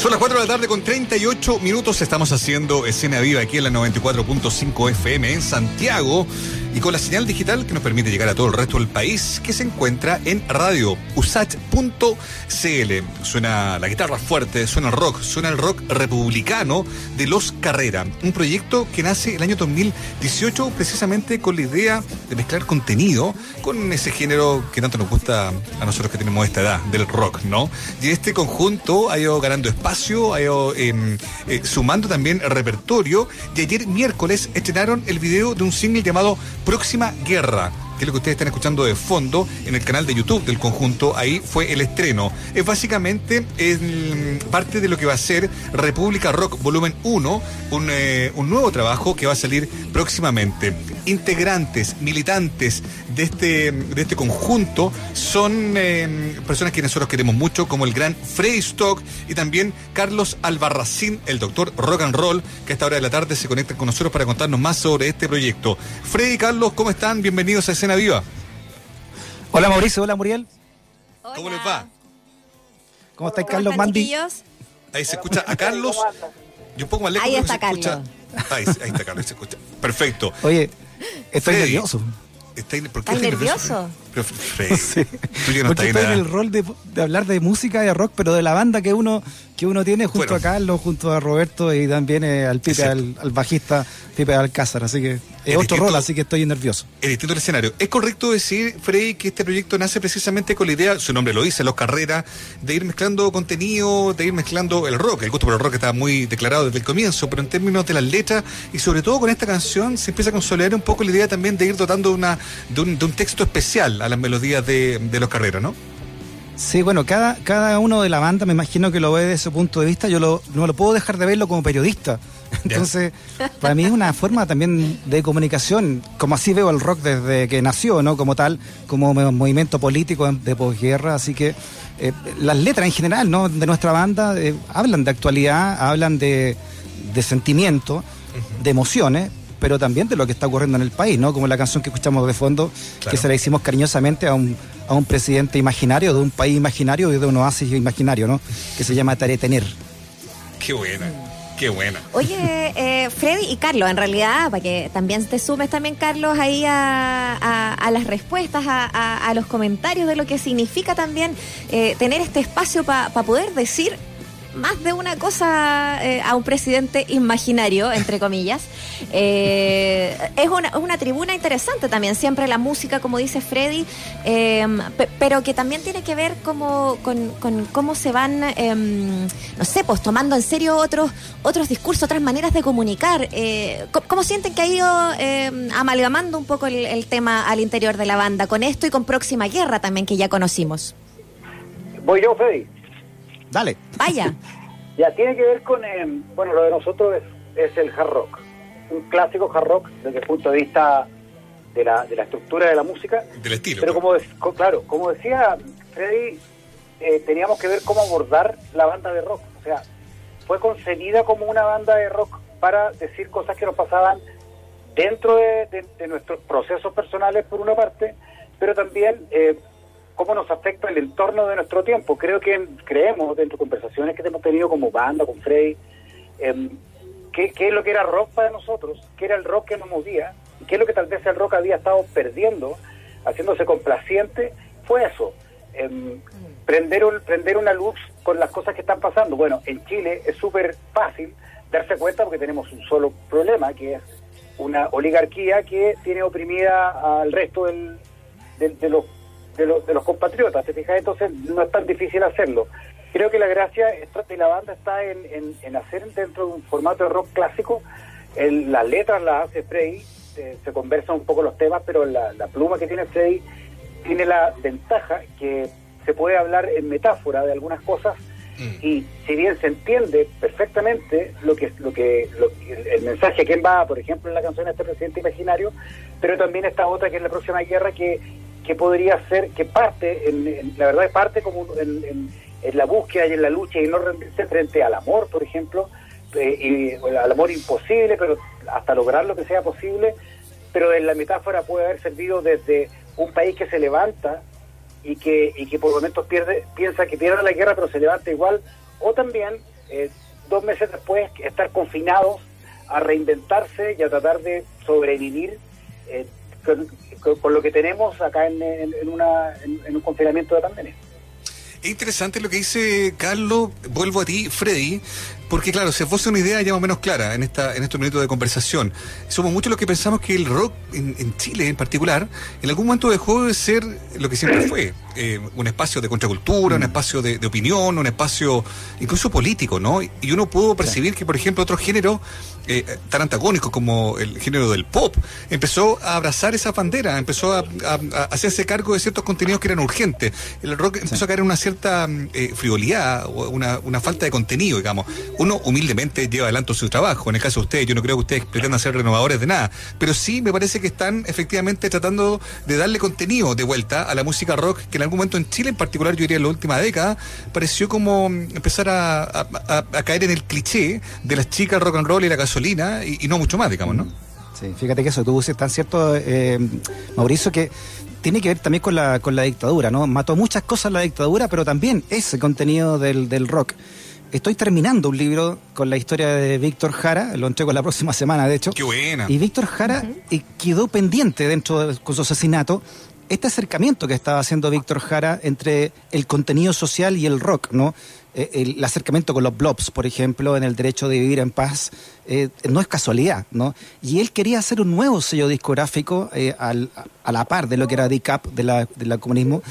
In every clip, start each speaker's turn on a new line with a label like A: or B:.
A: Son las 4 de la tarde con 38 minutos. Estamos haciendo escena viva aquí en la 94.5 FM en Santiago y con la señal digital que nos permite llegar a todo el resto del país que se encuentra en radio usach.cl. Suena la guitarra fuerte, suena el rock, suena el rock republicano de Los Carrera, un proyecto que nace el año 2018 precisamente con la idea de mezclar contenido con ese género que tanto nos gusta a nosotros que tenemos esta edad, del rock, ¿no? Y este conjunto ha ido ganando espacio, ha ido em, eh, sumando también repertorio y ayer miércoles estrenaron el video de un single llamado Próxima Guerra que es lo que ustedes están escuchando de fondo en el canal de YouTube del conjunto, ahí fue el estreno. Es básicamente parte de lo que va a ser República Rock Volumen 1, eh, un, nuevo trabajo que va a salir próximamente. Integrantes, militantes de este, de este conjunto son eh, personas que nosotros queremos mucho, como el gran Freddy Stock y también Carlos Albarracín, el doctor rock and roll, que a esta hora de la tarde se conecta con nosotros para contarnos más sobre este proyecto. Freddy y Carlos, ¿cómo están? Bienvenidos a Escena Viva.
B: Hola Mauricio, hola Muriel.
A: ¿Cómo les va?
B: ¿Cómo está Carlos Mandi?
A: Ahí se escucha a Carlos. Y un poco más lejos.
C: Ahí está Carlos.
A: Ahí, ahí, está Carlos, se escucha. Perfecto.
B: Oye, estoy nervioso.
A: ¿Por qué
C: ¿Estás nervioso?
A: Pero,
B: sí. Porque estoy en el rol de, de, hablar de música, de rock, pero de la banda que uno que uno tiene junto a Carlos, junto a Roberto y también eh, al Pipe, al, al, bajista Pipe Alcázar. Así que es otro rol, así que estoy nervioso.
A: El distinto escenario. ¿Es correcto decir, Frey, que este proyecto nace precisamente con la idea, su nombre lo dice, Los Carreras, de ir mezclando contenido, de ir mezclando el rock? El gusto por el rock está muy declarado desde el comienzo, pero en términos de las letras y sobre todo con esta canción se empieza a consolidar un poco la idea también de ir dotando una, de, un, de un texto especial a las melodías de, de Los Carreras, ¿no?
B: Sí, bueno, cada, cada uno de la banda me imagino que lo ve desde ese punto de vista. Yo lo, no lo puedo dejar de verlo como periodista. Entonces, para mí es una forma también de comunicación, como así veo el rock desde que nació, ¿no? Como tal, como movimiento político de posguerra. Así que eh, las letras en general, ¿no? De nuestra banda eh, hablan de actualidad, hablan de, de sentimiento, de emociones, pero también de lo que está ocurriendo en el país, ¿no? Como la canción que escuchamos de fondo, claro. que se la hicimos cariñosamente a un, a un presidente imaginario, de un país imaginario y de un oasis imaginario, ¿no? Que se llama Taretener.
A: Qué buena. Qué buena.
C: Oye, eh, Freddy y Carlos, en realidad, para que también te sumes también, Carlos, ahí a, a, a las respuestas, a, a, los comentarios de lo que significa también eh, tener este espacio para pa poder decir más de una cosa eh, a un presidente imaginario, entre comillas. Eh, es una, una, tribuna interesante también, siempre la música, como dice Freddy, eh, pero que también tiene que ver como, con, cómo se van, em, no sé, pues tomando en serio otros, otros discursos, otras maneras de comunicar. ¿cómo, ¿cómo, sienten que ha ido em, amalgamando un poco el tema al interior de la banda con esto y con Próxima Guerra también, que ya conocimos?
D: Voy yo, Freddy.
B: Dale.
C: Vaya.
D: ya, tiene que ver con, eh, bueno, lo de nosotros es, es, el hard rock. Un clásico hard rock desde el punto de vista de la, de la estructura de la música.
A: Del estilo.
D: Pero como, co claro, como decía Freddy, eh, teníamos que ver cómo abordar la banda de rock. O sea, fue concebida como una banda de rock para decir cosas que nos pasaban dentro de, de, de nuestros procesos personales, por una parte, pero también... Eh, cómo nos afecta el entorno de nuestro tiempo. Creo que creemos, dentro de conversaciones que hemos tenido como banda, con Frey, eh, qué, es lo que era rock para nosotros, qué era el rock que nos movía, qué es lo que tal vez el rock había estado perdiendo, haciéndose complaciente, fue eso. Eh, prender, un, prender una luz con las cosas que están pasando. Bueno, en Chile es súper fácil darse cuenta porque tenemos un solo problema, que es una oligarquía que tiene oprimida al resto del, de, de los de, los, de los compatriotas, ¿te fijas? Entonces no es tan difícil hacerlo. Creo que la gracia de la banda está en, en, en hacer dentro de un formato de rock clásico, el, las letras las hace Frey, eh, se conversan un poco los temas, pero la, la pluma que tiene Frey tiene la ventaja que se puede hablar en metáfora de algunas cosas mm. y si bien se entiende perfectamente lo que lo que, lo, el mensaje que va, por ejemplo, en la canción de este presidente imaginario, pero también esta otra que es la próxima guerra que que podría ser, que parte, en, en, la verdad parte como en, en, en, la búsqueda y en la lucha y no rendirse frente al amor, por ejemplo, eh, y al amor imposible, pero hasta lograr lo que sea posible, pero en la metáfora puede haber servido desde un país que se levanta y que, y que por momentos pierde, piensa que pierde la guerra, pero se levanta igual, o también eh, dos meses después estar confinados a reinventarse y a tratar de sobrevivir eh, con, lo que tenemos acá en, una, en un confinamiento de pandemia.
A: Es interesante lo que dice Carlos. Vuelvo a ti, Freddy, porque claro, se fuese una idea ya más o menos clara en esta en estos minutos de conversación. Somos muchos los que pensamos que el rock en, Chile en particular, en algún momento dejó de ser lo que siempre fue, eh, un espacio de contracultura, un espacio de, opinión, un espacio incluso político, ¿no? Y uno pudo percibir que, por ejemplo, otro género eh, tan antagónico como el género del pop, empezó a abrazar esa bandera, empezó a, hacerse cargo de ciertos contenidos que eran urgentes. El rock empezó a caer en una cierta eh, frivolidad, una, una falta de contenido, digamos. Uno humildemente lleva adelante su trabajo. En el caso de ustedes, yo no creo que ustedes pretendan ser renovadores de nada, pero sí me parece que están efectivamente tratando de darle contenido de vuelta a la música rock, que en algún momento en Chile en particular, yo diría en la última década, pareció como empezar a, caer en el cliché de las chicas rock and roll y la gasolina y, no mucho más, digamos, ¿no?
B: Sí, fíjate que eso, tú dices tan cierto, eh, Mauricio, que tiene que ver también con la, con la dictadura, ¿no? Mató muchas cosas la dictadura, pero también ese contenido del, del rock. Estoy terminando un libro con la historia de Víctor Jara, lo entrego la próxima semana, de hecho.
A: ¡Qué buena!
B: Y Víctor Jara eh, quedó pendiente dentro de, con su asesinato este acercamiento que estaba haciendo Víctor Jara entre el contenido social y el rock, ¿no? Eh, el acercamiento con los blobs, por ejemplo, en el derecho de vivir en paz, eh, no es casualidad, ¿no? Y él quería hacer un nuevo sello discográfico eh, al, a la par de lo que era DICAP, de la, del comunismo,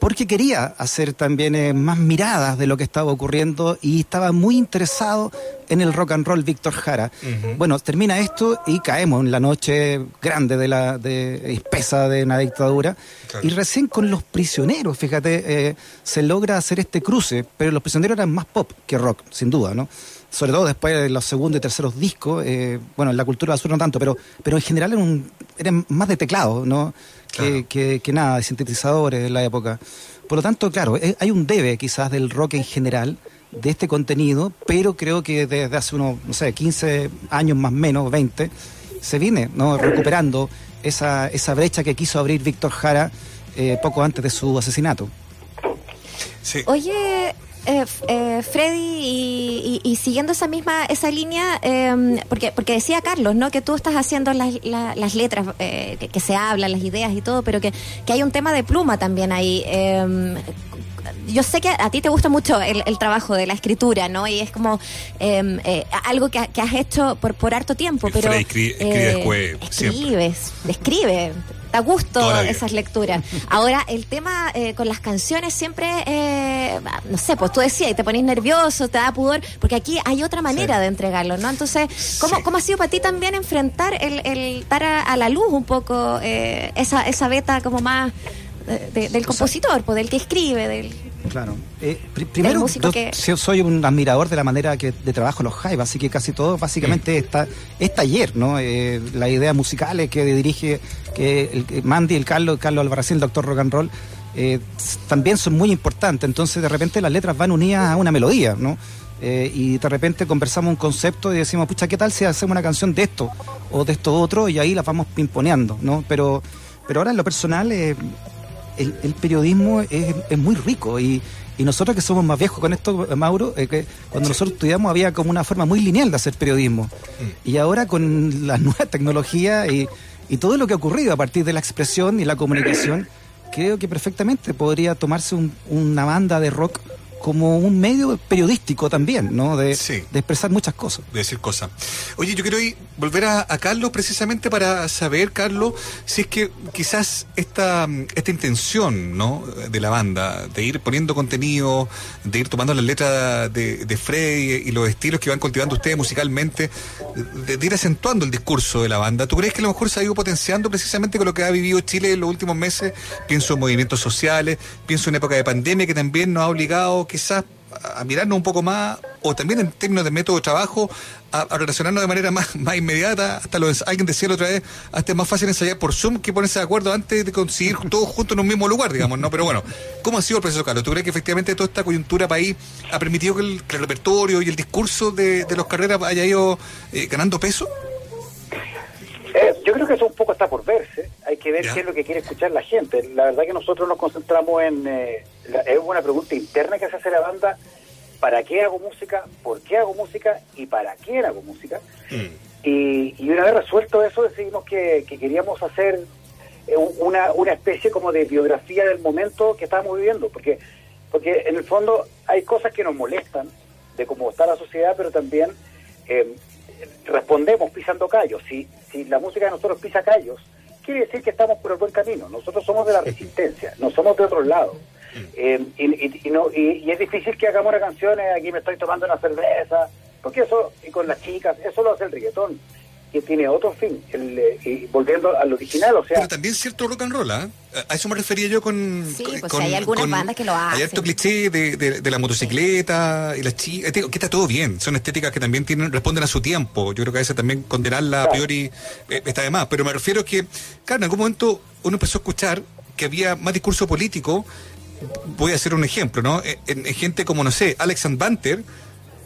B: porque quería hacer también eh, más miradas de lo que estaba ocurriendo y estaba muy interesado en el rock and roll Víctor Jara. Bueno, termina esto y caemos en la noche grande de la de, espesa de una dictadura y recién con los prisioneros, fíjate, eh, se logra hacer este cruce, pero los prisioneros eran más pop que rock, sin duda, ¿no? Sobre todo después de los segundos y terceros discos, eh, bueno, en la cultura azul no tanto, pero, pero en general eran, un, eran más de teclado, ¿no? Que, que, nada, de sintetizadores en la época. Por lo tanto, claro, eh, hay un debe quizás del rock en general de este contenido, pero creo que desde hace unos, no sé, 15 años más o menos, 20, se viene ¿no? recuperando esa, esa brecha que quiso abrir Víctor Jara eh, poco antes de su asesinato.
C: Sí. Oye, eh, eh, Freddy, y, siguiendo esa misma esa línea, em, porque porque decía Carlos, ¿no? Que tú estás haciendo las, las letras, eh, que, se hablan, las ideas y todo, pero que, que hay un tema de pluma también ahí. Em, yo sé que a ti te gusta mucho el, trabajo de la escritura, ¿no? Y es como em, eh, algo que, has hecho por, por harto tiempo, pero...
A: Escribe, escribe
C: escribes, escribe, da gusto esas lecturas. Ahora, el tema eh, con las canciones siempre, eh, no sé, pues tú decías, y te pones nervioso, te da pudor, porque aquí hay otra manera de entregarlo, ¿no? Entonces, ¿cómo, ¿cómo ha sido para ti también enfrentar el, el dar a, la luz un poco eh, esa, esa beta como más del compositor, pues, del que escribe, del...
B: Claro. Eh, primero, yo, soy un admirador de la manera que de trabajo los Hive, así que casi todo básicamente está, es taller, ¿no? Eh, las ideas musicales que dirige que el, Mandy, el Carlos, Carlos Albarracín, el doctor Rock and Roll, eh, también son muy importantes. Entonces, de repente las letras van unidas a una melodía, ¿no? Eh, y de repente conversamos un concepto y decimos, pucha, ¿qué tal si hacemos una canción de esto o de esto otro? Y ahí las vamos pimponeando, ¿no? Pero, pero ahora en lo personal, el, periodismo es, muy rico y, nosotros que somos más viejos con esto, Mauro, eh, que cuando nosotros estudiamos había como una forma muy lineal de hacer periodismo. Mm. Y ahora con la nueva tecnología y, y todo lo que ha ocurrido a partir de la expresión y la comunicación, creo que perfectamente podría tomarse una banda de rock como un medio periodístico también, ¿no? De, de expresar muchas cosas.
A: De decir cosas. Oye, yo quiero ir, volver a, Carlos precisamente para saber, Carlos, si es que quizás esta, esta intención, ¿no? De la banda, de ir poniendo contenido, de ir tomando las letras de, de Freddy y los estilos que van cultivando ustedes musicalmente, de, ir acentuando el discurso de la banda. ¿Tú crees que a lo mejor se ha ido potenciando precisamente con lo que ha vivido Chile en los últimos meses? Pienso en movimientos sociales, pienso en época de pandemia que también nos ha obligado quizás a mirarnos un poco más, o también en términos de método de trabajo, a, relacionarnos de manera más, más inmediata. Hasta lo, alguien decía la otra vez, hasta es más fácil ensayar por Zoom que ponerse de acuerdo antes de conseguir todos juntos en un mismo lugar, digamos, ¿no? Pero bueno, ¿cómo ha sido el proceso, Carlos? ¿Tú crees que efectivamente toda esta coyuntura país ha permitido que el, repertorio y el discurso de, de los carreras haya ido eh, ganando peso?
D: Eh, yo creo que eso un poco está por verse. Hay que ver qué es lo que quiere escuchar la gente. La verdad que nosotros nos concentramos en... Eh, es una pregunta interna que se hace la banda. para qué hago música, por qué hago música y para quién hago música.
A: Mm.
D: Y, y una vez resuelto eso decidimos que, que queríamos hacer eh, una, una especie como de biografía del momento que estábamos viviendo, porque, porque en el fondo hay cosas que nos molestan de cómo está la sociedad, pero también eh, respondemos pisando callos. Si, si la música de nosotros pisa callos, quiere decir que estamos por el buen camino. Nosotros somos de la resistencia, no somos de otro lado. Eh, y, y- y no, y, y es difícil que hagamos una canción, eh, aquí me estoy tomando una cerveza, porque eso, y con las chicas, eso lo hace el reggaetón, que tiene otro fin, el, eh, y volviendo al original, o sea,
A: Pero también cierto rock and roll, ¿ah? A eso me refería yo con.
C: Sí,
A: con-
C: pues
A: con-
C: hay algunas
A: con-
C: bandas que lo
A: Hay
C: hacen.
A: harto cliché de, de- de la motocicleta y las chicas. Que está todo bien. Son estéticas que también tienen responden a su tiempo. Yo creo que a veces también condenarla a
D: Claro.
A: priori eh, está de más. Pero me refiero que, claro, en algún momento uno empezó a escuchar que había más discurso político. Voy a hacer un ejemplo, ¿no? En, en gente como, no sé, Alex and Banter.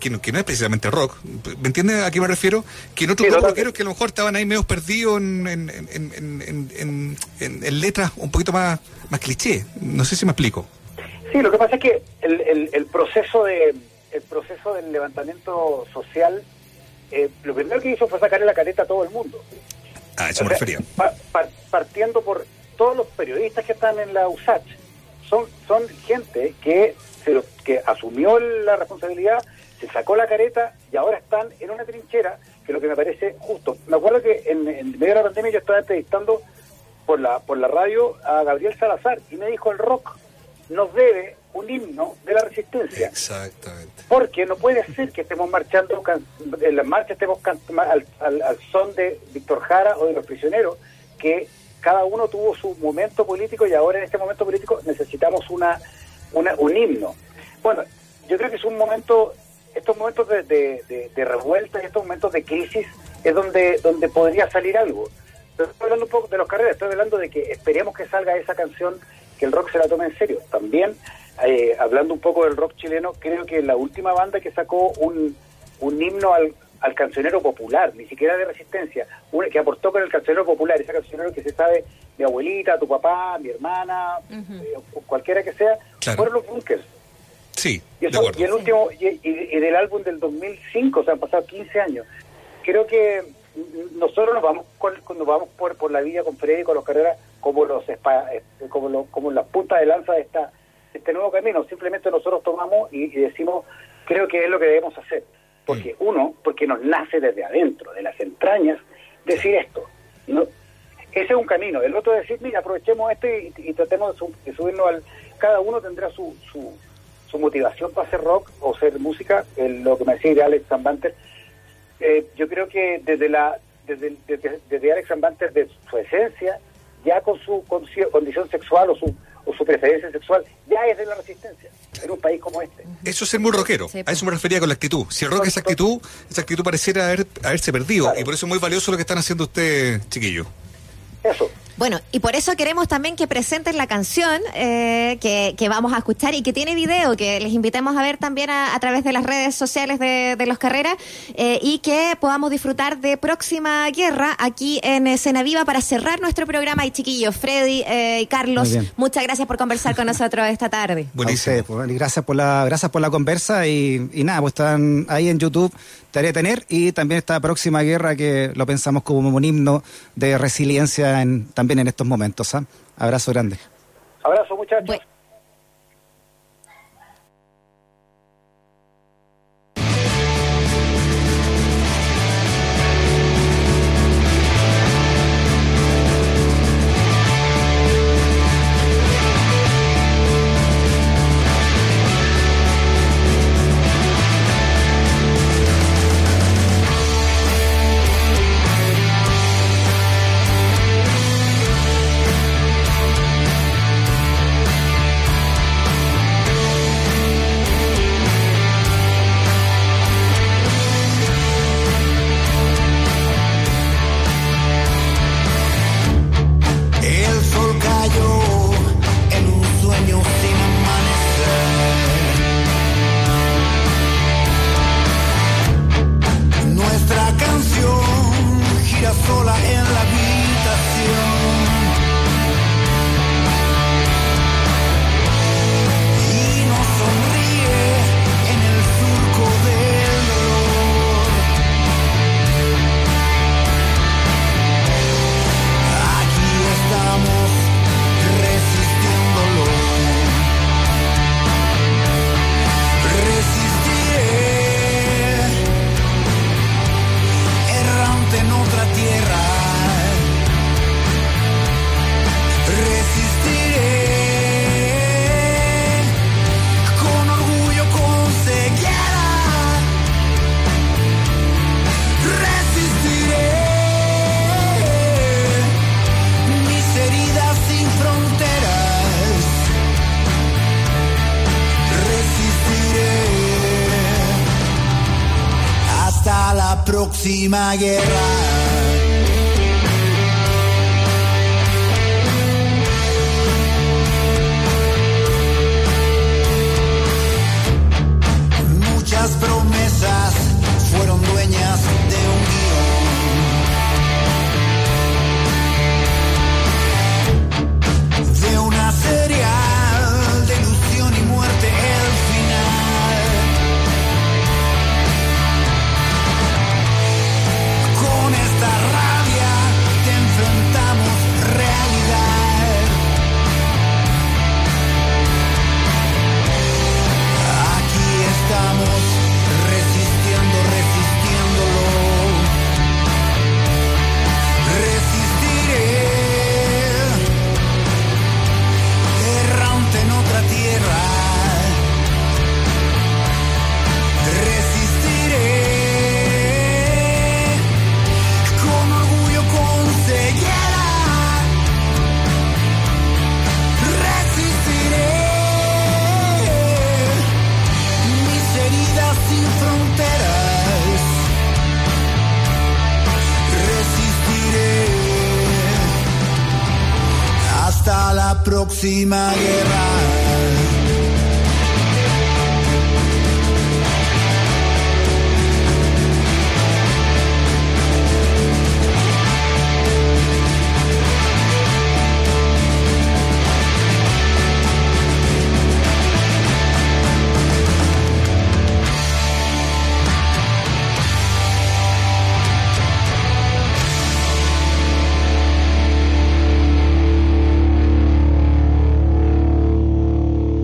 A: Que no, que no es precisamente rock, ¿me entiendes a qué me refiero? Que en otros
D: Sí,
A: rockeros que a lo mejor estaban ahí medio perdidos en, en, en, letras un poquito más, más cliché. No sé si me explico.
D: Sí, lo que pasa es que el, el, el proceso de el proceso del levantamiento social, eh, lo primero que hizo fue sacarle la careta a todo el mundo.
A: A eso
D: O
A: me
D: sea,
A: refería.
D: pa- pa- partiendo por todos los periodistas que están en la USACH, son son gente que se lo- que asumió la responsabilidad, se sacó la careta y ahora están en una trinchera que lo que me parece justo. Me acuerdo que en, en medio de la pandemia yo estaba entrevistando por la por la radio a Gabriel Salazar y me dijo el rock nos debe un himno de la resistencia.
A: Exactamente.
D: Porque no puede ser que estemos marchando, can- en las marchas estemos can- al- al son de Víctor Jara o de los prisioneros, que cada uno tuvo su momento político y ahora en este momento político necesitamos una, una un himno. Bueno, yo creo que es un momento, estos momentos de, de, revuelta y estos momentos de crisis es donde, donde podría salir algo. Pero estoy hablando un poco de los carreras, estoy hablando de que esperemos que salga esa canción, que el rock se la tome en serio. También, eh, hablando un poco del rock chileno, creo que la última banda que sacó un, un himno al, al cancionero popular, ni siquiera de resistencia, una que aportó con el cancionero popular, ese cancionero que se sabe, mi abuelita, tu papá, mi hermana, eh, cualquiera que sea,
A: Claro.
D: fueron los bunkers.
A: Sí,
D: Y, eso- y el último, y, y- y del álbum del 2005, o sea, han pasado 15 años. Creo que nosotros nos vamos con- cuando vamos por, por la vida con Freddy, con los carreras, como los eh, como, lo- como las puntas de lanza de esta este nuevo camino. Simplemente nosotros tomamos y, y decimos, creo que es lo que debemos hacer. Porque uno, porque nos nace desde adentro, de las entrañas, decir esto. ¿no? Ese es un camino. El otro es decir, mira, aprovechemos esto y, tratemos de, su- de subirnos al... Cada uno tendrá su, su, su motivación para hacer rock o ser música, lo que me decía de Alex Zambanter. Eh, yo creo que desde la desde, desde, Alex Zambanter, de su esencia, ya con su condicio- condición sexual o su, o su preferencia sexual, ya es de la resistencia en un país como este.
A: Eso es ser muy rockero.
C: Sí,
A: a eso me refería con la actitud. Si el rock es actitud, esa actitud pareciera haber, haberse perdido.
D: Claro.
A: Y por eso es muy valioso lo que están haciendo ustedes, chiquillos.
D: Eso.
C: Bueno, y por eso queremos también que presenten la canción eh, que, que vamos a escuchar y que tiene video, que les invitemos a ver también a, a través de las redes sociales de, de Los Carreras eh, y que podamos disfrutar de Próxima Guerra aquí en Escena Viva para cerrar nuestro programa. Y chiquillos, Freddy eh, y Carlos, muchas gracias por conversar con nosotros esta tarde.
A: Buenísimo.
B: pues, y gracias por la gracias por la conversa y, y nada, pues están ahí en YouTube, te haré tener y también esta próxima guerra que lo pensamos como un himno de resiliencia en, también en estos momentos. ¿ah? Abrazo grande.
D: Abrazo, muchachos.
C: Bueno.
E: Próxima guerra. Próxima guerra.